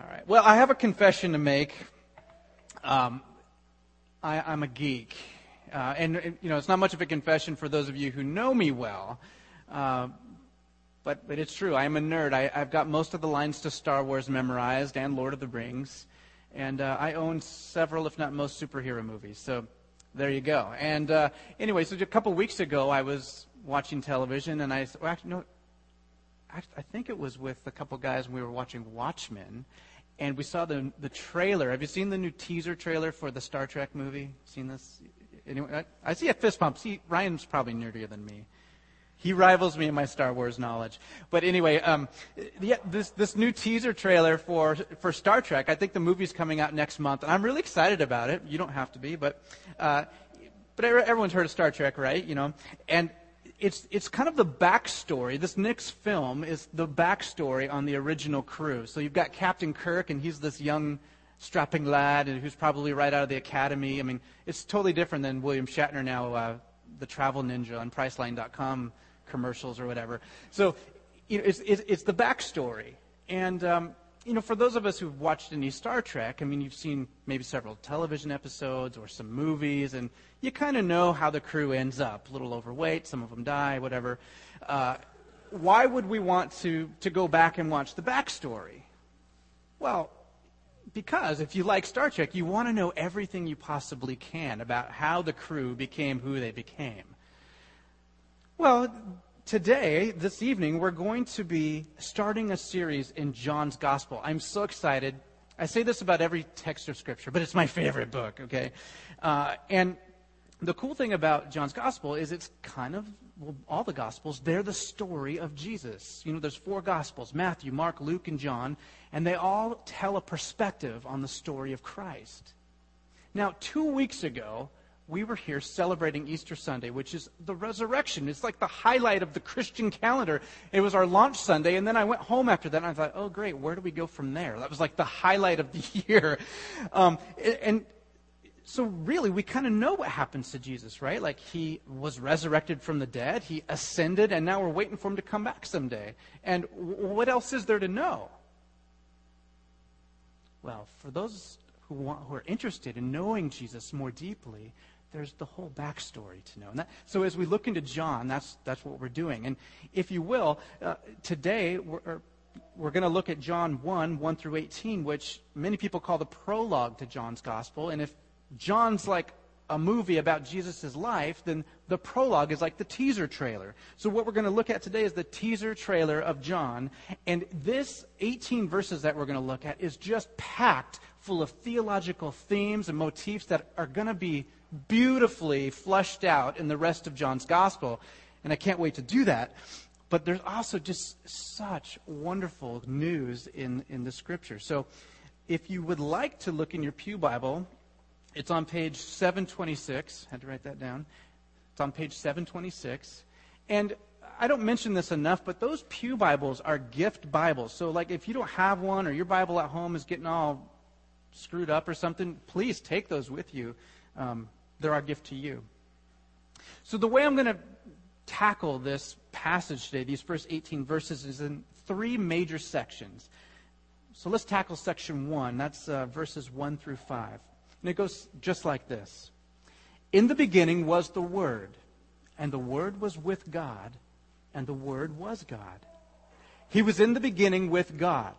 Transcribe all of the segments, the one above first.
All right. Well, I have a confession to make. Um, I, I'm a geek. Uh, and, you know, it's not much of a confession for those of you who know me well. Uh, but, but it's true. I am a nerd. I, I've got most of the lines to Star Wars memorized and Lord of the Rings. And uh, I own several, if not most, superhero movies. So there you go. And uh, anyway, so a couple weeks ago, I was watching television, and I well, actually, no, I think it was with a couple guys, and we were watching Watchmen, and we saw the the trailer. Have you seen the new teaser trailer for the Star Trek movie? Seen this? Anyway, I, I see a fist pump. See, Ryan's probably nerdier than me. He rivals me in my Star Wars knowledge. But anyway, um, yeah, this this new teaser trailer for for Star Trek. I think the movie's coming out next month, and I'm really excited about it. You don't have to be, but uh, but everyone's heard of Star Trek, right? You know, and it's it's kind of the backstory. This next film is the backstory on the original crew. So you've got Captain Kirk, and he's this young strapping lad who's probably right out of the academy. I mean, it's totally different than William Shatner now, uh, the travel ninja on Priceline.com commercials or whatever. So, you know, it's, it's, it's the backstory. And, um, you know, for those of us who've watched any Star Trek, I mean, you've seen maybe several television episodes or some movies, and you kind of know how the crew ends up. A little overweight, some of them die, whatever. Uh, why would we want to, to go back and watch the backstory? Well, because if you like Star Trek, you want to know everything you possibly can about how the crew became who they became. Well, today, this evening, we're going to be starting a series in John's Gospel. I'm so excited. I say this about every text of Scripture, but it's my favorite book, okay? Uh, and the cool thing about John's Gospel is it's kind of, well, all the Gospels, they're the story of Jesus. You know, there's four Gospels Matthew, Mark, Luke, and John, and they all tell a perspective on the story of Christ. Now, two weeks ago, we were here celebrating Easter Sunday, which is the resurrection. It's like the highlight of the Christian calendar. It was our launch Sunday, and then I went home after that, and I thought, oh, great, where do we go from there? That was like the highlight of the year. Um, and so, really, we kind of know what happens to Jesus, right? Like, he was resurrected from the dead, he ascended, and now we're waiting for him to come back someday. And what else is there to know? Well, for those who, want, who are interested in knowing Jesus more deeply, there's the whole backstory to know. That, so as we look into John, that's, that's what we're doing. And if you will, uh, today we're, we're going to look at John 1, 1 through 18, which many people call the prologue to John's gospel. And if John's like a movie about Jesus' life, then the prologue is like the teaser trailer. So what we're going to look at today is the teaser trailer of John. And this 18 verses that we're going to look at is just packed full of theological themes and motifs that are going to be beautifully fleshed out in the rest of John's gospel. And I can't wait to do that. But there's also just such wonderful news in, in the scripture. So if you would like to look in your Pew Bible, it's on page 726. I had to write that down. It's on page 726. And I don't mention this enough, but those Pew Bibles are gift Bibles. So, like, if you don't have one or your Bible at home is getting all screwed up or something, please take those with you. Um, they're our gift to you. So, the way I'm going to tackle this passage today, these first 18 verses, is in three major sections. So, let's tackle section one. That's uh, verses 1 through 5. And it goes just like this In the beginning was the Word, and the Word was with God, and the Word was God. He was in the beginning with God.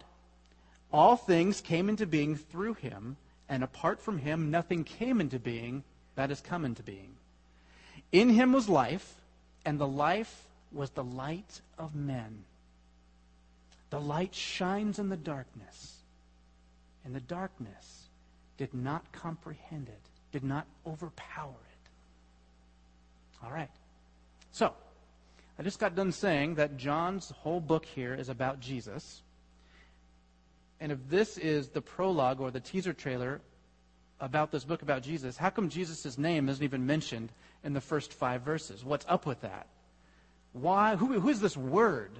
All things came into being through him, and apart from him, nothing came into being that has come into being. In him was life, and the life was the light of men. The light shines in the darkness, and the darkness did not comprehend it, did not overpower it. All right. So, I just got done saying that John's whole book here is about Jesus. And if this is the prologue or the teaser trailer about this book about Jesus, how come Jesus' name isn't even mentioned in the first five verses? What's up with that? Why? Who, who is this word?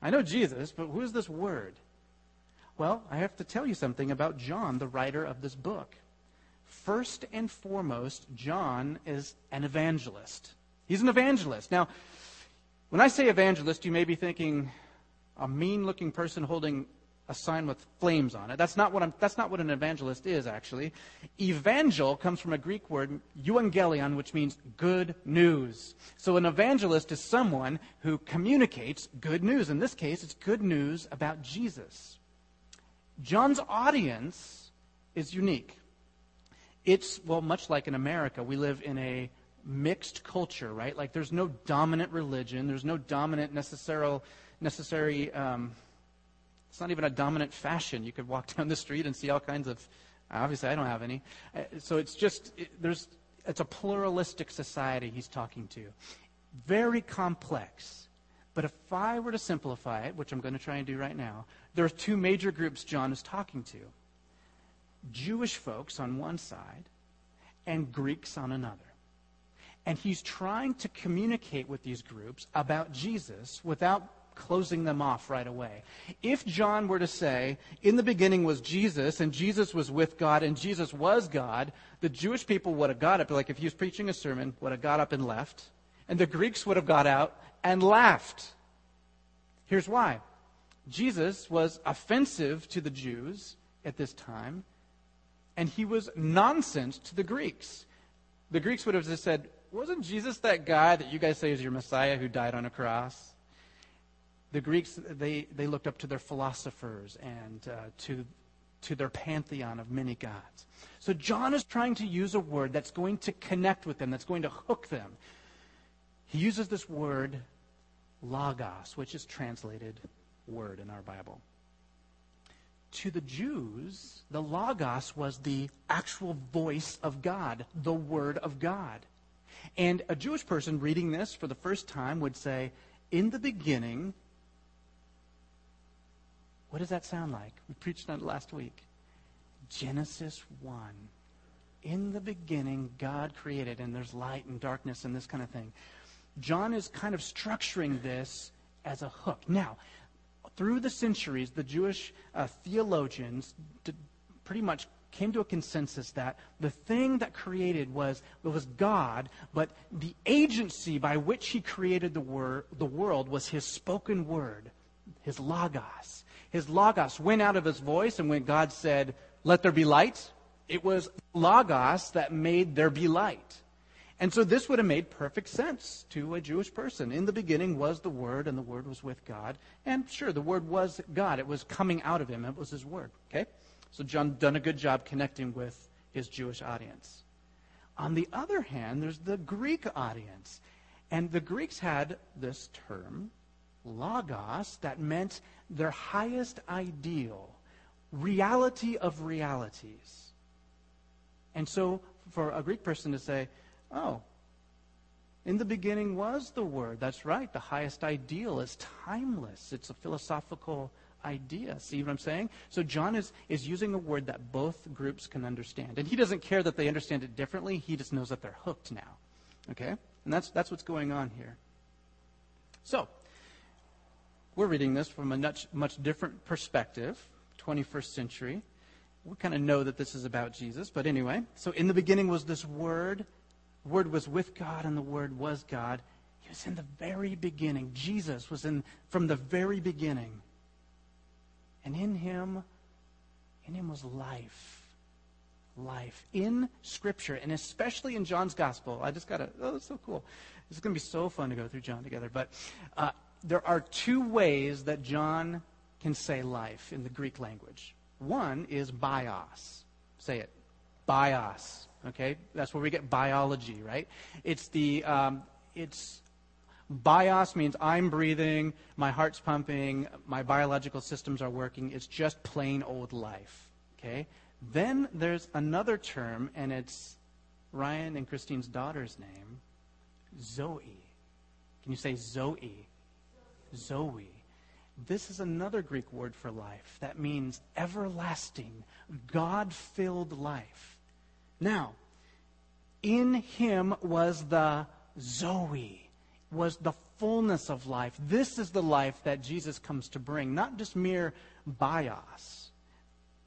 I know Jesus, but who is this word? Well, I have to tell you something about John, the writer of this book. First and foremost, John is an evangelist. He's an evangelist. Now, when I say evangelist, you may be thinking a mean looking person holding a sign with flames on it. That's not what I'm, that's not what an evangelist is actually. Evangel comes from a Greek word euangelion, which means good news. So an evangelist is someone who communicates good news. In this case, it's good news about Jesus. John's audience is unique. It's well, much like in America, we live in a mixed culture, right? Like there's no dominant religion, there's no dominant necessary necessary. Um, it's not even a dominant fashion. You could walk down the street and see all kinds of. Obviously, I don't have any. Uh, so it's just it, there's it's a pluralistic society he's talking to, very complex. But if I were to simplify it, which I'm going to try and do right now, there are two major groups John is talking to Jewish folks on one side and Greeks on another. And he's trying to communicate with these groups about Jesus without closing them off right away. If John were to say, in the beginning was Jesus, and Jesus was with God, and Jesus was God, the Jewish people would have got up, like if he was preaching a sermon, would have got up and left, and the Greeks would have got out and laughed. Here's why Jesus was offensive to the Jews at this time, and he was nonsense to the Greeks. The Greeks would have just said, Wasn't Jesus that guy that you guys say is your Messiah who died on a cross? The Greeks, they, they looked up to their philosophers and uh, to, to their pantheon of many gods. So John is trying to use a word that's going to connect with them, that's going to hook them. He uses this word, logos, which is translated word in our Bible. To the Jews, the logos was the actual voice of God, the word of God. And a Jewish person reading this for the first time would say, In the beginning, what does that sound like? We preached on it last week. Genesis 1. In the beginning, God created, and there's light and darkness and this kind of thing. John is kind of structuring this as a hook. Now, through the centuries, the Jewish uh, theologians did, pretty much came to a consensus that the thing that created was, was God, but the agency by which he created the, wor- the world was his spoken word, his logos his logos went out of his voice, and when God said, Let there be light, it was logos that made there be light. And so this would have made perfect sense to a Jewish person. In the beginning was the Word, and the Word was with God. And sure, the Word was God. It was coming out of him. It was his Word. Okay? So John done a good job connecting with his Jewish audience. On the other hand, there's the Greek audience. And the Greeks had this term logos that meant their highest ideal, reality of realities. And so for a Greek person to say, oh, in the beginning was the Word. That's right. The highest ideal is timeless. It's a philosophical idea. See what I'm saying? So John is, is using a word that both groups can understand. And he doesn't care that they understand it differently. He just knows that they're hooked now. Okay? And that's, that's what's going on here. So, we're reading this from a much, much different perspective, 21st century. We kind of know that this is about Jesus, but anyway. So in the beginning was this Word. Word was with God, and the Word was God. He was in the very beginning. Jesus was in from the very beginning. And in him, in him was life. Life. In Scripture, and especially in John's Gospel. I just got to, oh, that's so cool. Is going to be so fun to go through John together. But uh, there are two ways that John can say life in the Greek language. One is bios. Say it. Bios. Okay? That's where we get biology, right? It's the, um, it's, bios means I'm breathing, my heart's pumping, my biological systems are working. It's just plain old life. Okay? Then there's another term, and it's Ryan and Christine's daughter's name, Zoe. Can you say Zoe? Zoe. This is another Greek word for life that means everlasting, God filled life. Now, in him was the Zoe, was the fullness of life. This is the life that Jesus comes to bring, not just mere bios,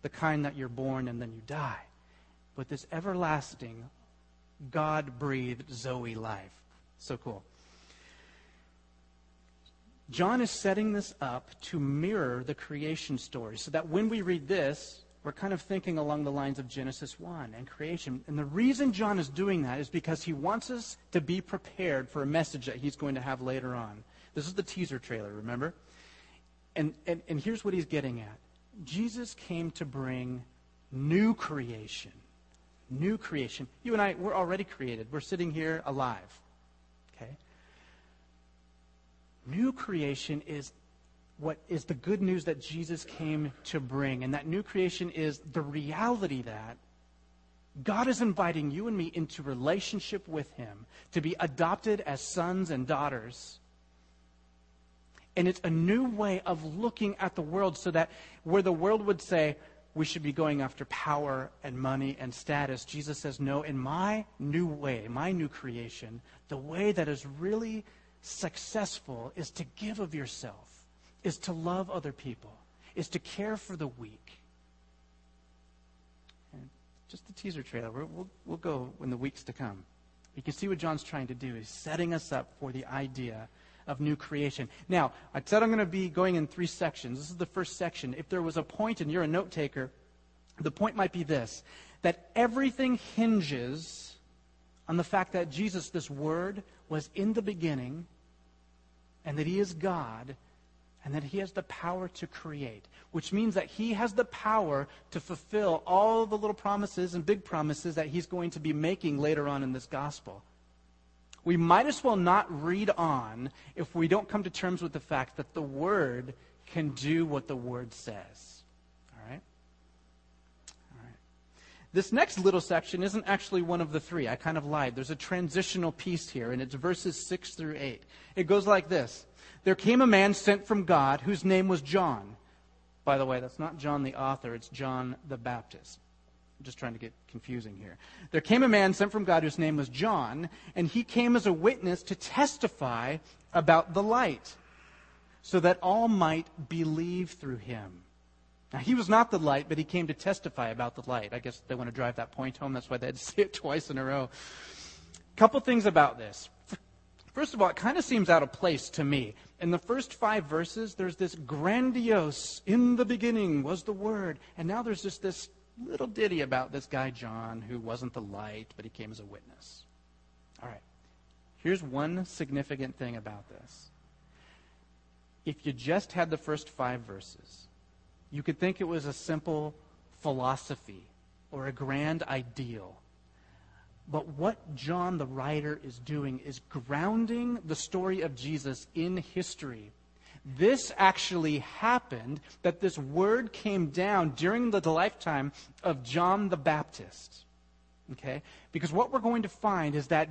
the kind that you're born and then you die, but this everlasting, God breathed Zoe life. So cool. John is setting this up to mirror the creation story so that when we read this, we're kind of thinking along the lines of Genesis 1 and creation. And the reason John is doing that is because he wants us to be prepared for a message that he's going to have later on. This is the teaser trailer, remember? And, and, and here's what he's getting at Jesus came to bring new creation. New creation. You and I, we're already created. We're sitting here alive. Okay? New creation is what is the good news that Jesus came to bring. And that new creation is the reality that God is inviting you and me into relationship with Him to be adopted as sons and daughters. And it's a new way of looking at the world so that where the world would say, we should be going after power and money and status, Jesus says, no, in my new way, my new creation, the way that is really successful is to give of yourself is to love other people, is to care for the weak. And just the teaser trailer. we will we'll go in the weeks to come. You can see what John's trying to do. He's setting us up for the idea of new creation. Now, I said I'm going to be going in three sections. This is the first section. If there was a point, and you're a note taker, the point might be this that everything hinges on the fact that Jesus, this Word, was in the beginning, and that He is God, and that he has the power to create, which means that he has the power to fulfill all the little promises and big promises that he's going to be making later on in this gospel. We might as well not read on if we don't come to terms with the fact that the word can do what the word says. All right? All right. This next little section isn't actually one of the three. I kind of lied. There's a transitional piece here, and it's verses 6 through 8. It goes like this there came a man sent from God whose name was John. By the way, that's not John the author, it's John the Baptist. I'm just trying to get confusing here. There came a man sent from God whose name was John, and he came as a witness to testify about the light, so that all might believe through him. Now, he was not the light, but he came to testify about the light. I guess they want to drive that point home. That's why they had to say it twice in a row. Couple things about this. First of all, it kind of seems out of place to me. In the first five verses, there's this grandiose, in the beginning was the Word. And now there's just this little ditty about this guy, John, who wasn't the light, but he came as a witness. All right. Here's one significant thing about this. If you just had the first five verses, you could think it was a simple philosophy or a grand ideal but what John the writer is doing is grounding the story of Jesus in history. This actually happened, that this word came down during the lifetime of John the Baptist. Okay? Because what we're going to find is that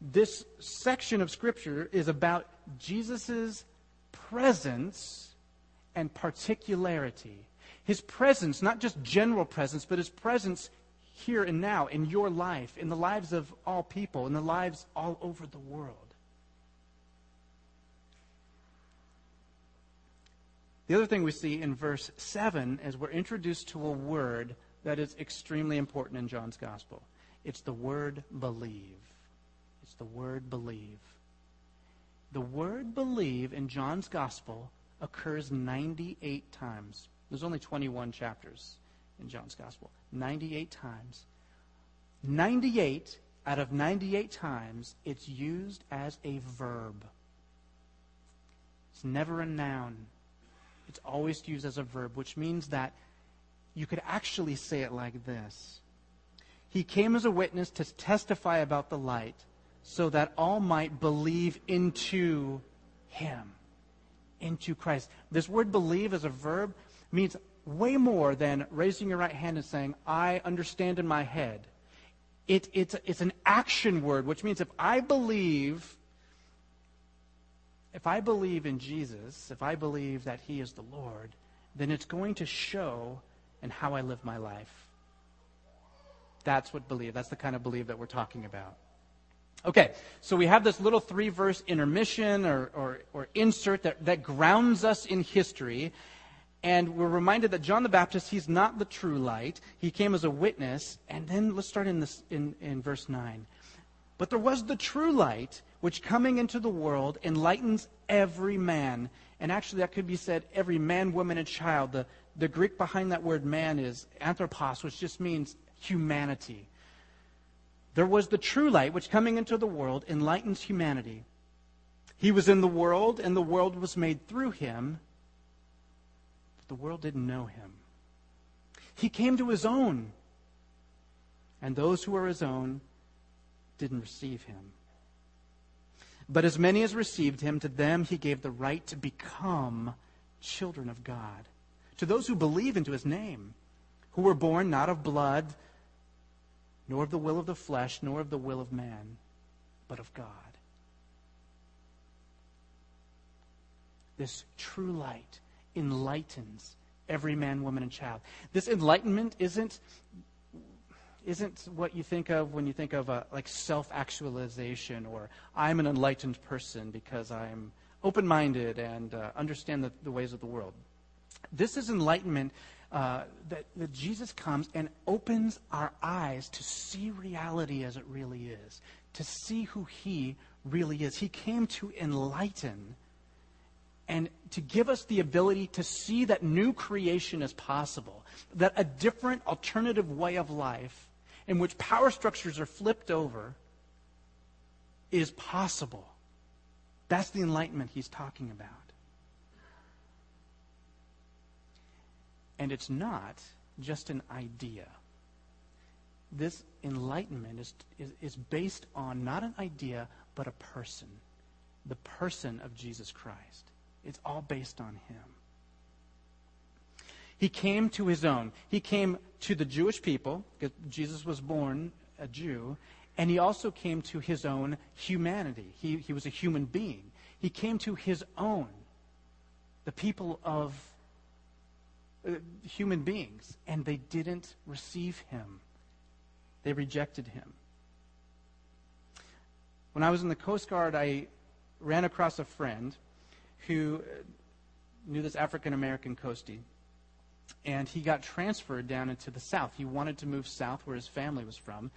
this section of Scripture is about Jesus' presence and particularity. His presence, not just general presence, but his presence here and now in your life, in the lives of all people, in the lives all over the world. The other thing we see in verse 7 is we're introduced to a word that is extremely important in John's gospel. It's the word believe. It's the word believe. The word believe in John's gospel occurs 98 times. There's only 21 chapters in John's gospel. 98 times. 98 out of 98 times, it's used as a verb. It's never a noun. It's always used as a verb, which means that you could actually say it like this He came as a witness to testify about the light, so that all might believe into Him, into Christ. This word believe as a verb means way more than raising your right hand and saying, I understand in my head. It, it's, it's an action word, which means if I believe, if I believe in Jesus, if I believe that he is the Lord, then it's going to show in how I live my life. That's what believe. That's the kind of believe that we're talking about. Okay, so we have this little three verse intermission or, or, or insert that, that grounds us in history. And we're reminded that John the Baptist, he's not the true light. He came as a witness. And then let's start in, this, in, in verse 9. But there was the true light, which coming into the world enlightens every man. And actually, that could be said every man, woman, and child. The, the Greek behind that word man is anthropos, which just means humanity. There was the true light, which coming into the world enlightens humanity. He was in the world, and the world was made through him, but the world didn't know him. He came to his own, and those who were his own didn't receive him. But as many as received him, to them he gave the right to become children of God. To those who believe into his name, who were born not of blood, nor of the will of the flesh, nor of the will of man, but of God. This true light enlightens every man, woman, and child. This enlightenment isn't isn't what you think of when you think of a, like self-actualization or I'm an enlightened person because I'm open-minded and uh, understand the, the, ways of the world. This is enlightenment uh, that, that Jesus comes and opens our eyes to see reality as it really is, to see who He really is. He came to enlighten and to give us the ability to see that new creation is possible, that a different alternative way of life in which power structures are flipped over is possible. That's the enlightenment he's talking about. And it's not just an idea. This enlightenment is, is, is based on not an idea, but a person the person of Jesus Christ. It's all based on him. He came to his own. He came to the Jewish people, because Jesus was born a Jew, and he also came to his own humanity. He, he was a human being. He came to his own, the people of uh, human beings, and they didn't receive him. They rejected him. When I was in the Coast Guard, I ran across a friend who knew this African American coastie and he got transferred down into the south. He wanted to move south where his family was from.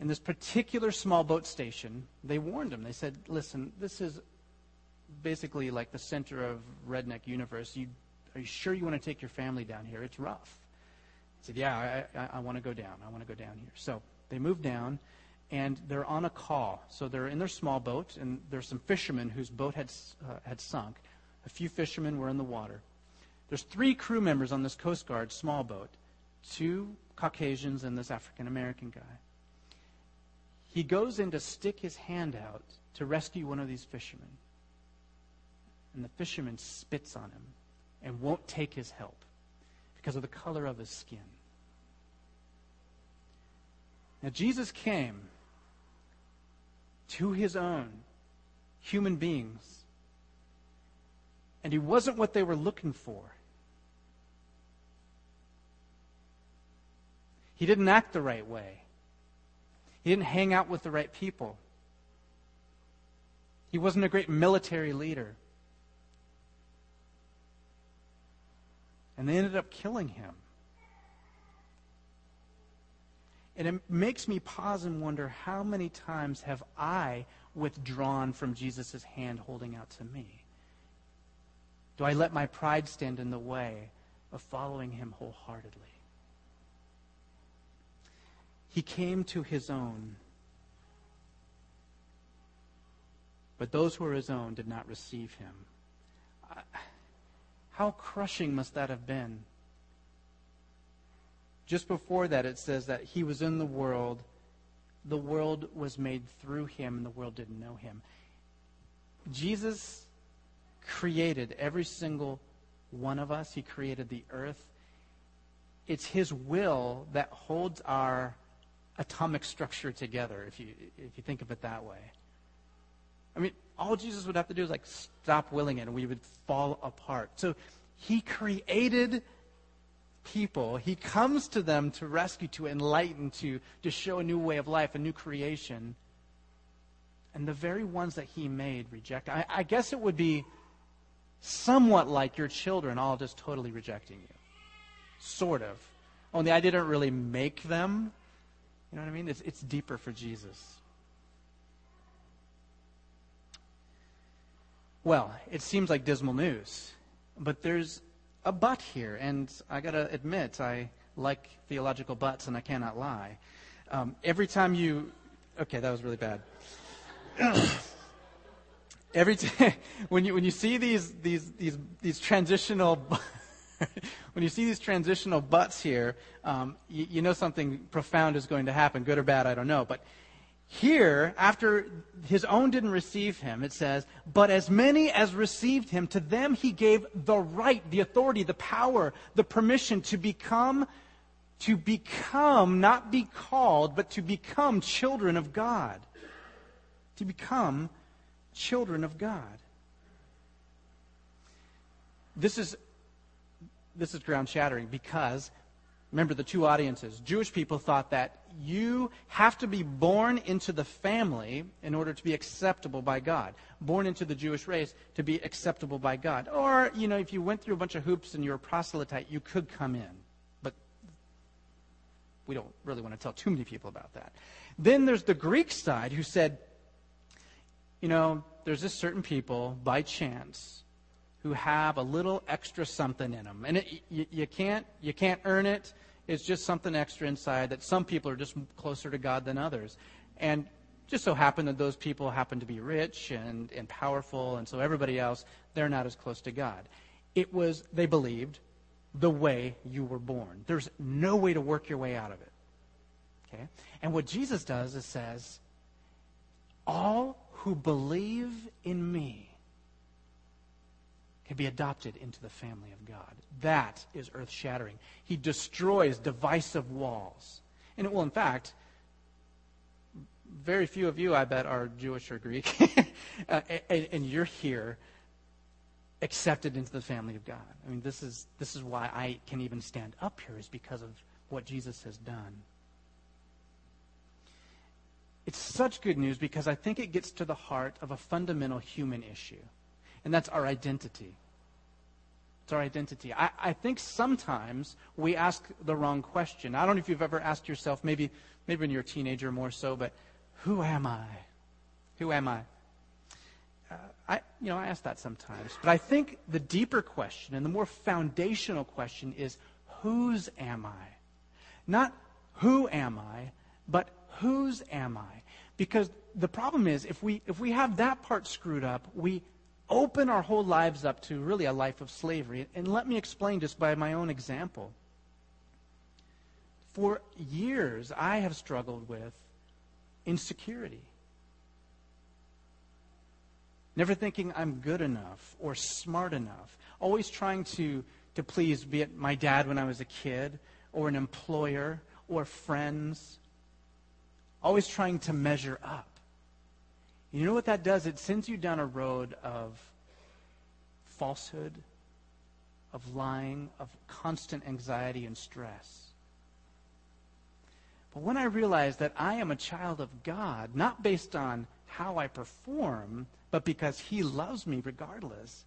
In this particular small boat station, they warned him. They said, listen, this is basically like the center of redneck universe. You, are you sure you want to take your family down here? It's rough. He said, yeah, I, I, I want to go down. I want to go down here. So they move down, and they're on a call. So they're in their small boat, and there's some fishermen whose boat had, uh, had sunk. A few fishermen were in the water. There's three crew members on this Coast Guard small boat two Caucasians and this African American guy. He goes in to stick his hand out to rescue one of these fishermen. And the fisherman spits on him and won't take his help because of the color of his skin. Now, Jesus came to his own human beings, and he wasn't what they were looking for. He didn't act the right way. He didn't hang out with the right people. He wasn't a great military leader. And they ended up killing him. And it makes me pause and wonder how many times have I withdrawn from Jesus' hand holding out to me? Do I let my pride stand in the way of following him wholeheartedly? He came to his own. But those who were his own did not receive him. How crushing must that have been? Just before that, it says that he was in the world. The world was made through him, and the world didn't know him. Jesus created every single one of us, he created the earth. It's his will that holds our atomic structure together, if you, if you think of it that way. I mean, all Jesus would have to do is like stop willing it and we would fall apart. So he created people. He comes to them to rescue, to enlighten, to, to show a new way of life, a new creation. And the very ones that he made reject. I, I guess it would be somewhat like your children all just totally rejecting you. Sort of. Only I didn't really make them. You know what I mean? It's, it's deeper for Jesus. Well, it seems like dismal news, but there's a but here, and I got to admit, I like theological buts, and I cannot lie. Um, every time you, okay, that was really bad. every time when you when you see these these these these transitional when you see these transitional buts here, um, you, you know something profound is going to happen, good or bad, I don't know, but here, after his own didn't receive him, it says, But as many as received him, to them he gave the right, the authority, the power, the permission to become, to become, not be called, but to become children of God. To become children of God. This is, this is ground shattering because Remember the two audiences. Jewish people thought that you have to be born into the family in order to be acceptable by God. Born into the Jewish race to be acceptable by God. Or, you know, if you went through a bunch of hoops and you were a proselyte, you could come in. But we don't really want to tell too many people about that. Then there's the Greek side who said, you know, there's this certain people, by chance, who have a little extra something in them. And it, you, you, can't, you can't earn it. It's just something extra inside that some people are just closer to God than others. And just so happened that those people happen to be rich and, and powerful, and so everybody else, they're not as close to God. It was, they believed, the way you were born. There's no way to work your way out of it. Okay? And what Jesus does is says, all who believe in me can be adopted into the family of God. That is earth shattering. He destroys divisive walls. And it will, in fact, very few of you, I bet, are Jewish or Greek, uh, and, and you're here accepted into the family of God. I mean, this is, this is why I can even stand up here, is because of what Jesus has done. It's such good news because I think it gets to the heart of a fundamental human issue and that's our identity. Our identity. I, I think sometimes we ask the wrong question. I don't know if you've ever asked yourself, maybe, maybe when you're a teenager more so, but who am I? Who am I? Uh, I, you know, I ask that sometimes. But I think the deeper question and the more foundational question is, whose am I? Not who am I, but whose am I? Because the problem is, if we, if we have that part screwed up, we open our whole lives up to really a life of slavery. And let me explain just by my own example. For years, I have struggled with insecurity. Never thinking I'm good enough or smart enough. Always trying to, to please, be it my dad when I was a kid, or an employer, or friends. Always trying to measure up. You know what that does? It sends you down a road of falsehood, of lying, of constant anxiety and stress. But when I realize that I am a child of God, not based on how I perform, but because He loves me regardless,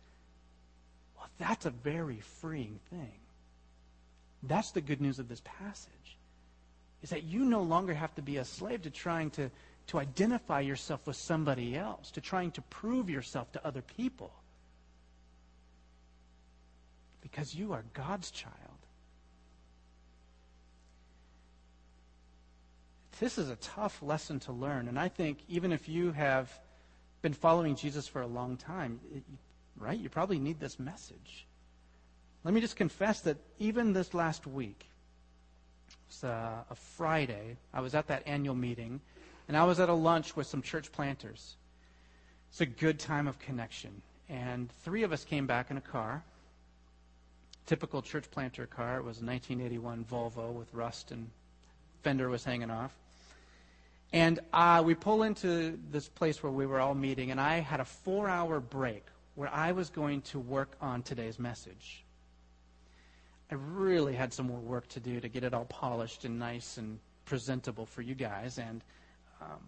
well, that's a very freeing thing. That's the good news of this passage. Is that you no longer have to be a slave to trying to to identify yourself with somebody else, to trying to prove yourself to other people. Because you are God's child. This is a tough lesson to learn. And I think even if you have been following Jesus for a long time, it, right, you probably need this message. Let me just confess that even this last week, it's a, uh, a Friday, I was at that annual meeting and I was at a lunch with some church planters. It's a good time of connection. And three of us came back in a car, typical church planter car. It was a 1981 Volvo with rust and fender was hanging off. And uh, we pull into this place where we were all meeting, and I had a four hour break where I was going to work on today's message. I really had some more work to do to get it all polished and nice and presentable for you guys. And um,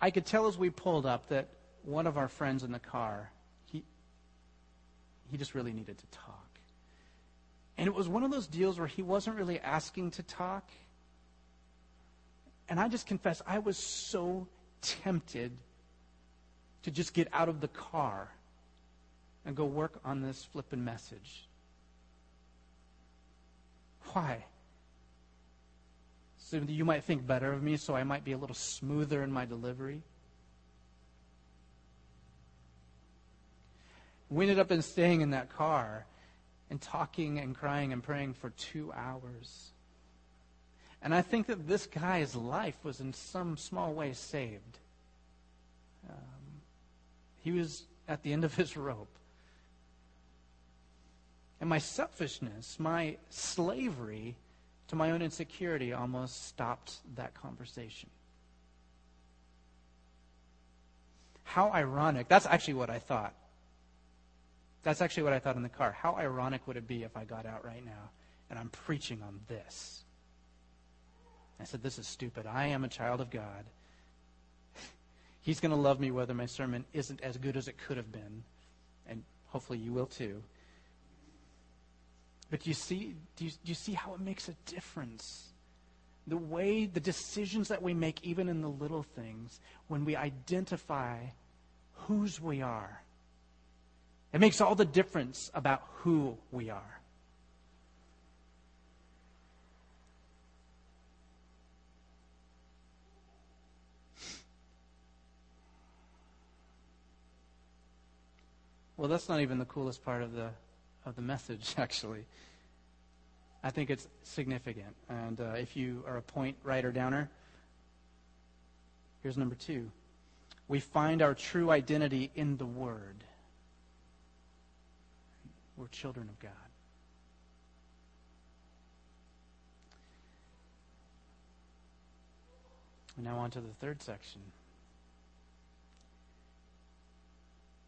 I could tell as we pulled up that one of our friends in the car, he, he just really needed to talk. And it was one of those deals where he wasn't really asking to talk. And I just confess, I was so tempted to just get out of the car and go work on this flippin' message. Why? So you might think better of me, so I might be a little smoother in my delivery. We ended up in staying in that car and talking and crying and praying for two hours. And I think that this guy's life was in some small way saved. Um, he was at the end of his rope. And my selfishness, my slavery to my own insecurity almost stopped that conversation. How ironic. That's actually what I thought. That's actually what I thought in the car. How ironic would it be if I got out right now and I'm preaching on this? I said, This is stupid. I am a child of God. He's going to love me whether my sermon isn't as good as it could have been. And hopefully you will too. But you see, do you, do you see how it makes a difference? The way, the decisions that we make, even in the little things, when we identify whose we are, it makes all the difference about who we are. Well, that's not even the coolest part of the of the message, actually. I think it's significant. And uh, if you are a point writer downer, here's number two. We find our true identity in the Word. We're children of God. And now on to the third section.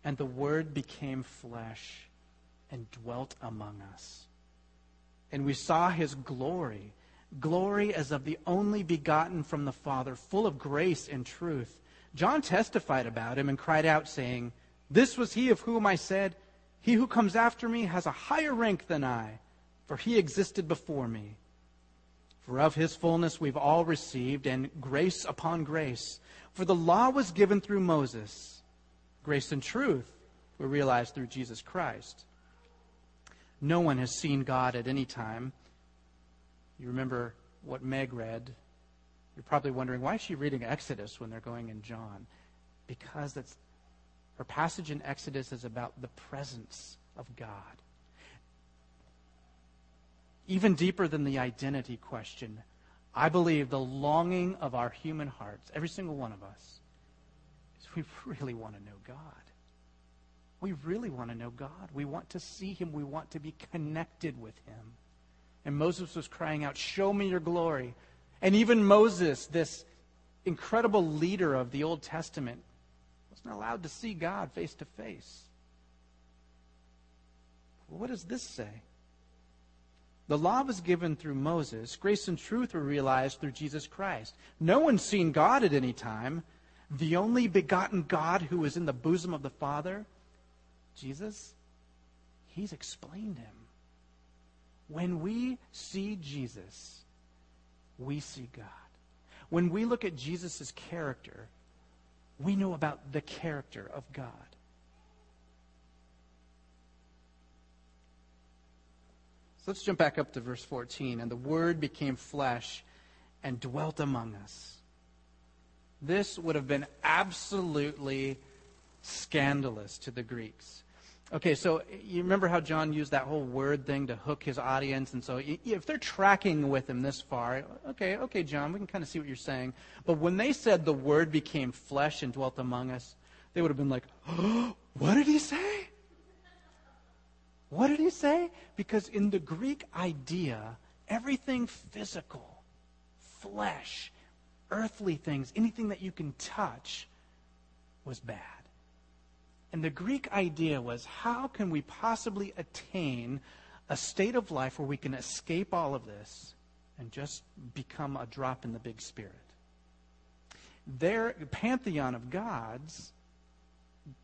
And the Word became flesh and dwelt among us. And we saw his glory, glory as of the only begotten from the Father, full of grace and truth. John testified about him and cried out, saying, This was he of whom I said, He who comes after me has a higher rank than I, for he existed before me. For of his fullness we've all received, and grace upon grace. For the law was given through Moses Grace and truth were realized through Jesus Christ. No one has seen God at any time. You remember what Meg read. You're probably wondering why is she reading Exodus when they're going in John? Because that's her passage in Exodus is about the presence of God. Even deeper than the identity question, I believe the longing of our human hearts, every single one of us, is we really want to know God. We really want to know God. We want to see Him. We want to be connected with Him. And Moses was crying out, Show me your glory. And even Moses, this incredible leader of the Old Testament, wasn't allowed to see God face to face. What does this say? The law was given through Moses. Grace and truth were realized through Jesus Christ. No one's seen God at any time the only begotten God who is in the bosom of the Father, Jesus, he's explained him. When we see Jesus, we see God. When we look at Jesus' character, we know about the character of God. So let's jump back up to verse 14. And the Word became flesh and dwelt among us. This would have been absolutely scandalous to the Greeks. Okay, so you remember how John used that whole word thing to hook his audience? And so if they're tracking with him this far, okay, okay, John, we can kind of see what you're saying. But when they said the word became flesh and dwelt among us, they would have been like, oh, what did he say? What did he say? Because in the Greek idea, everything physical, flesh, earthly things, anything that you can touch, was bad. And the Greek idea was how can we possibly attain a state of life where we can escape all of this and just become a drop in the big spirit? Their pantheon of gods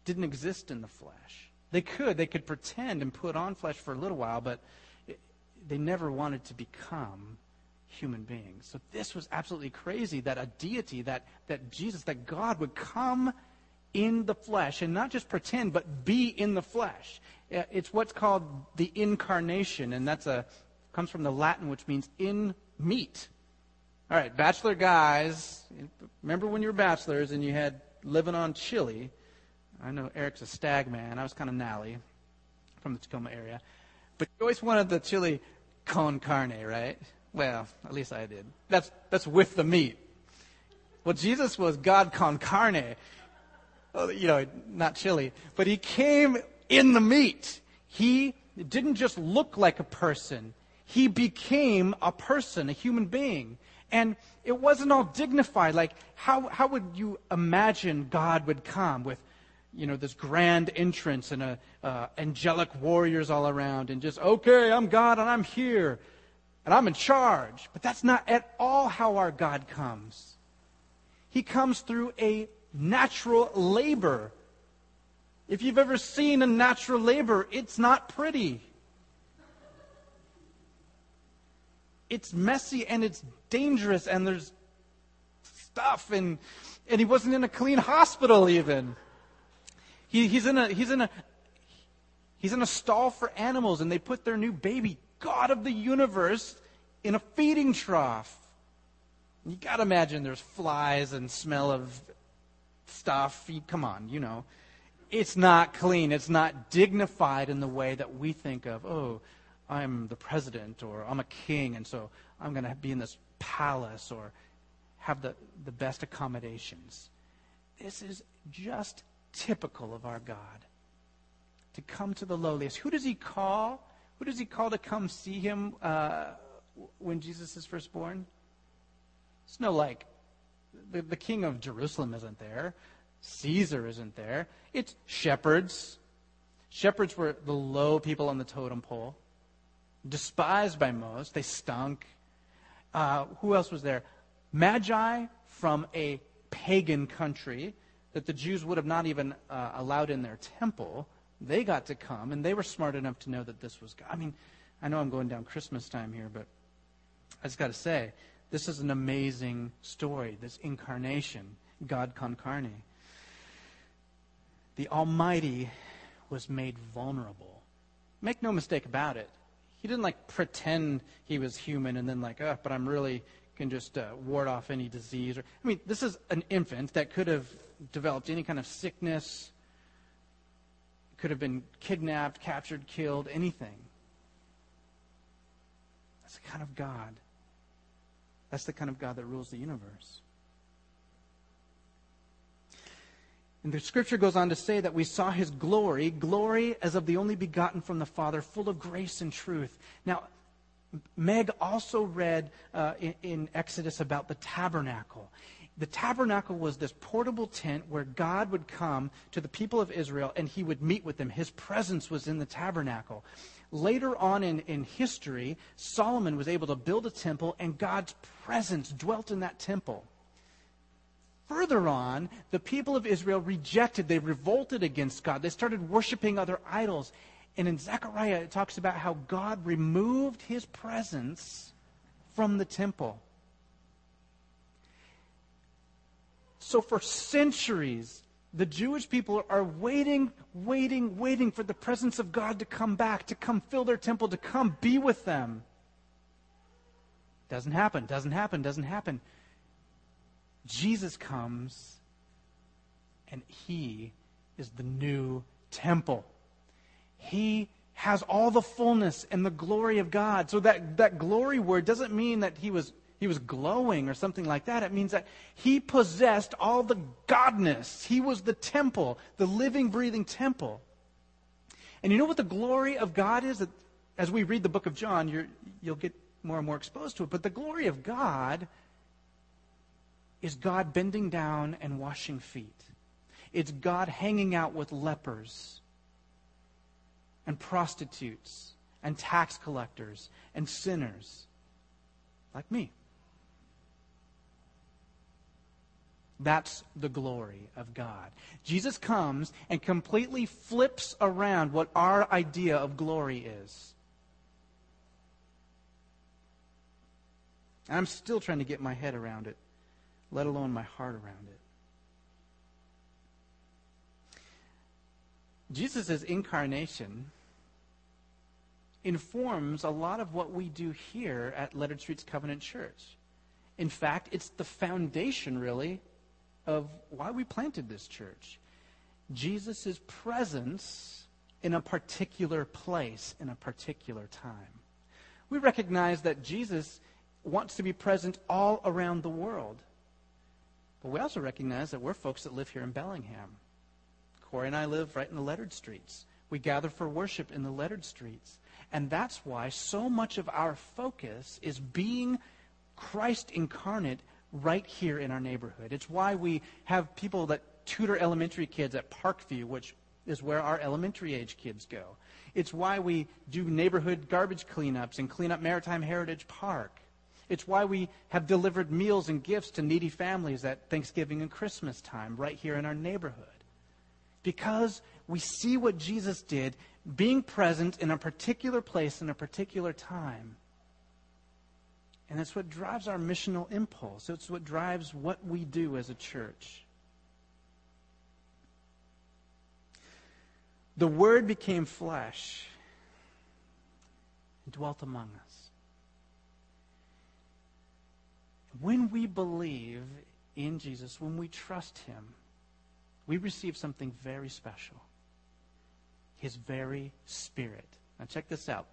didn't exist in the flesh. They could. They could pretend and put on flesh for a little while, but they never wanted to become human beings. So this was absolutely crazy that a deity, that, that Jesus, that God would come in the flesh, and not just pretend, but be in the flesh. Uh, it's what's called the incarnation, and that's a comes from the Latin, which means in meat. All right, bachelor guys, remember when you were bachelors and you had living on chili? I know Eric's a stag man. I was kind of nally from the Tacoma area. But you always wanted the chili con carne, right? Well, at least I did. That's, that's with the meat. Well, Jesus was God con carne. Well, you know, not chili. But he came in the meat. He didn't just look like a person. He became a person, a human being. And it wasn't all dignified. Like, how, how would you imagine God would come with you know, this grand entrance and a, uh, angelic warriors all around and just, okay, I'm God and I'm here and I'm in charge. But that's not at all how our God comes. He comes through a natural labor. If you've ever seen a natural labor, it's not pretty. It's messy and it's dangerous and there's stuff and and he wasn't in a clean hospital even. He, he's, in a, he's, in a, he's in a stall for animals, and they put their new baby, God of the universe, in a feeding trough. You got to imagine there's flies and smell of stuff. Come on, you know. It's not clean. It's not dignified in the way that we think of, oh, I'm the president or I'm a king, and so I'm going to be in this palace or have the, the best accommodations. This is just typical of our God. To come to the lowliest. Who does he call? Who does he call to come see him uh, when Jesus is first born? It's no like the, the king of Jerusalem isn't there. Caesar isn't there. It's shepherds. Shepherds were the low people on the totem pole, despised by most. They stunk. Uh, who else was there? Magi from a pagan country that the Jews would have not even uh, allowed in their temple, they got to come, and they were smart enough to know that this was God. I mean, I know I'm going down Christmas time here, but I just got to say, this is an amazing story, this incarnation, God con carne. The Almighty was made vulnerable. Make no mistake about it. He didn't like pretend he was human and then like, oh, but I'm really can just uh, ward off any disease. Or, I mean, this is an infant that could have developed any kind of sickness, could have been kidnapped, captured, killed, anything. That's the kind of God. That's the kind of God that rules the universe. And the scripture goes on to say that we saw his glory, glory as of the only begotten from the Father, full of grace and truth. Now, Meg also read uh, in, in Exodus about the tabernacle. The tabernacle was this portable tent where God would come to the people of Israel and he would meet with them. His presence was in the tabernacle. Later on in, in history, Solomon was able to build a temple and God's presence dwelt in that temple. Further on, the people of Israel rejected, they revolted against God. They started worshiping other idols. And in Zechariah, it talks about how God removed his presence from the temple. So for centuries, the Jewish people are waiting, waiting, waiting for the presence of God to come back, to come fill their temple, to come be with them. Doesn't happen, doesn't happen, doesn't happen. Jesus comes, and he is the new temple. He has all the fullness and the glory of God. So that, that glory word doesn't mean that he was, he was glowing or something like that. It means that he possessed all the godness. He was the temple, the living, breathing temple. And you know what the glory of God is? That as we read the book of John, you you'll get more and more exposed to it. But the glory of God is God bending down and washing feet. It's God hanging out with lepers and prostitutes and tax collectors and sinners like me. That's the glory of God. Jesus comes and completely flips around what our idea of glory is. And I'm still trying to get my head around it, let alone my heart around it. Jesus' incarnation informs a lot of what we do here at Lettered Streets Covenant Church. In fact, it's the foundation, really, of why we planted this church. Jesus' presence in a particular place, in a particular time. We recognize that Jesus wants to be present all around the world. But we also recognize that we're folks that live here in Bellingham. Corey and I live right in the lettered streets. We gather for worship in the lettered streets. And that's why so much of our focus is being Christ incarnate right here in our neighborhood. It's why we have people that tutor elementary kids at Parkview, which is where our elementary age kids go. It's why we do neighborhood garbage cleanups and clean up Maritime Heritage Park. It's why we have delivered meals and gifts to needy families at Thanksgiving and Christmas time right here in our neighborhood. Because we see what Jesus did being present in a particular place in a particular time. And that's what drives our missional impulse. It's what drives what we do as a church. The Word became flesh and dwelt among us. When we believe in Jesus, when we trust Him, we receive something very special his very spirit. Now, check this out.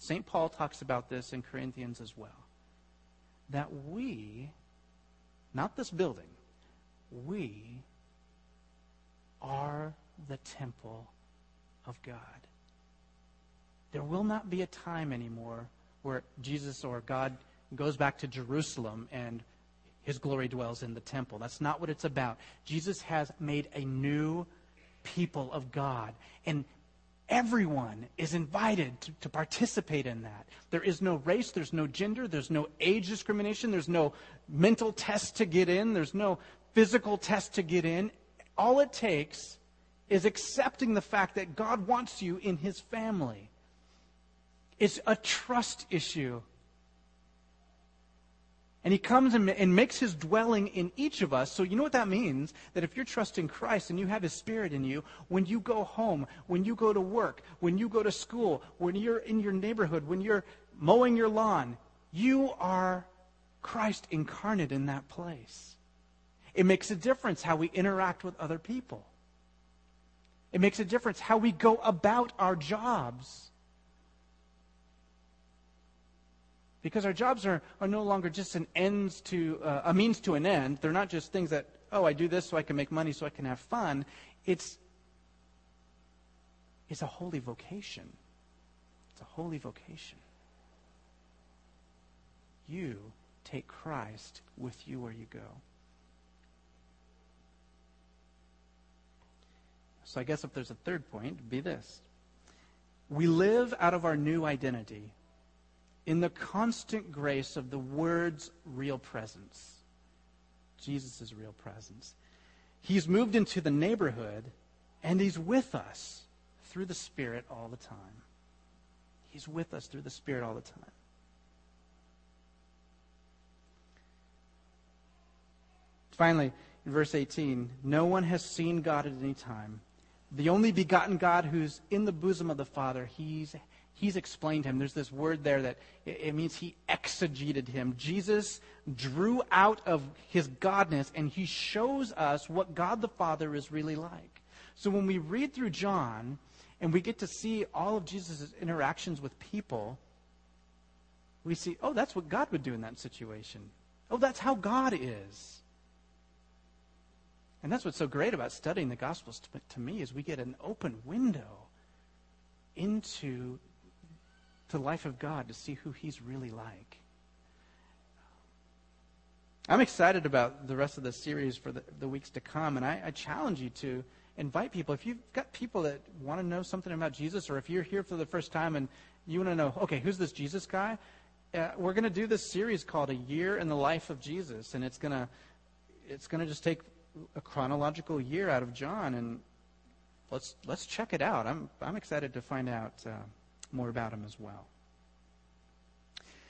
St. Paul talks about this in Corinthians as well. That we, not this building, we are the temple of God. There will not be a time anymore where Jesus or God goes back to Jerusalem and his glory dwells in the temple. That's not what it's about. Jesus has made a new people of God. And everyone is invited to, to, participate in that. There is no race, there's no gender, there's no age discrimination, there's no mental test to get in, there's no physical test to get in. All it takes is accepting the fact that God wants you in his family. It's a trust issue. And he comes and, and, makes his dwelling in each of us. So, you know what that means? That if you're trusting Christ and you have his spirit in you, when you go home, when you go to work, when you go to school, when you're in your neighborhood, when you're mowing your lawn, you are Christ incarnate in that place. It makes a difference how we interact with other people, it makes a difference how we go about our jobs. Because our jobs are, are no longer just an ends to uh, a means to an end. They're not just things that, oh, I do this so I can make money so I can have fun. It's it's a holy vocation. It's a holy vocation. You take Christ with you where you go. So I guess if there's a third point, be this. We live out of our new identity in the constant grace of the Word's real presence. Jesus' real presence. He's moved into the neighborhood, and He's with us through the Spirit all the time. He's with us through the Spirit all the time. Finally, in verse 18, no one has seen God at any time. The only begotten God who's in the bosom of the Father, he's he's explained him. There's this word there that it, means he exegeted him. Jesus drew out of his godness and he shows us what God the Father is really like. So when we read through John and we get to see all of Jesus' interactions with people, we see, oh, that's what God would do in that situation. Oh, that's how God is. And that's what's so great about studying the Gospels to, to me is we get an open window into to the life of God to see who He's really like. I'm excited about the rest of the series for the, the weeks to come, and I, I challenge you to invite people. If you've got people that want to know something about Jesus, or if you're here for the first time and you want to know, okay, who's this Jesus guy? Uh, we're going to do this series called "A Year in the Life of Jesus," and it's going to it's going to just take a chronological year out of John, and let's let's check it out. I'm I'm excited to find out. Uh, more about him as well.